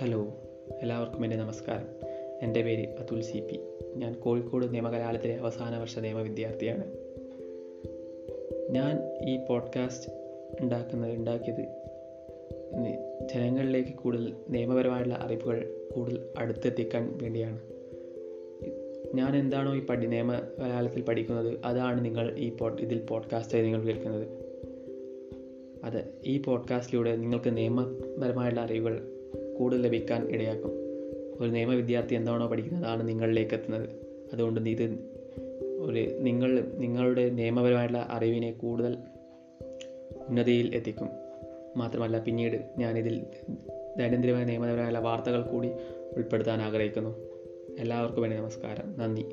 Hello എല്ലാവർക്കും എന്റെ നമസ്കാരം. എന്റെ പേര് അതുൽ സി പി. ഞാൻ കോഴിക്കോട് നിയമകലാലയത്തിലെ അവസാന വർഷ നിയമ വിദ്യാർത്ഥിയാണ്. ഞാൻ ഈ പോഡ്കാസ്റ്റ് ഉണ്ടാക്കുന്നത് ഉണ്ടാക്കിയത് ജനങ്ങളിലേക്ക് കൂടുതൽ നിയമപരമായിട്ടുള്ള അറിവുകൾ കൂടുതൽ അടുത്തെത്തിക്കാൻ വേണ്ടിയാണ്. ഞാൻ എന്താണോ ഈ പഠി നിയമ പഠിക്കുന്നത് അതാണ് നിങ്ങൾ ഈ പോഡ് ഇതിൽ പോഡ്കാസ്റ്റായി നിങ്ങൾ കേൾക്കുന്നത്. അത് ഈ പോഡ്കാസ്റ്റിലൂടെ നിങ്ങൾക്ക് നിയമപരമായുള്ള അറിവുകൾ കൂടുതൽ ലഭിക്കാൻ ഇടയാക്കും. ഒരു നിയമ വിദ്യാർത്ഥി എന്താണോ പഠിക്കുന്നത് അതാണ് നിങ്ങളിലേക്ക് എത്തുന്നത്. അതുകൊണ്ട് ഇത് ഒരു നിങ്ങൾ നിങ്ങളുടെ നിയമപരമായിട്ടുള്ള അറിവിനെ കൂടുതൽ ഉന്നതിയിൽ എത്തിക്കും. മാത്രമല്ല പിന്നീട് ഞാനിതിൽ ദൈനംദിനമായ നിയമപരമായ വാർത്തകൾ കൂടി ഉൾപ്പെടുത്താൻ ആഗ്രഹിക്കുന്നു. എല്ലാവർക്കും വേണ്ടി നമസ്കാരം. നന്ദി.